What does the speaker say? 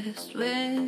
the way.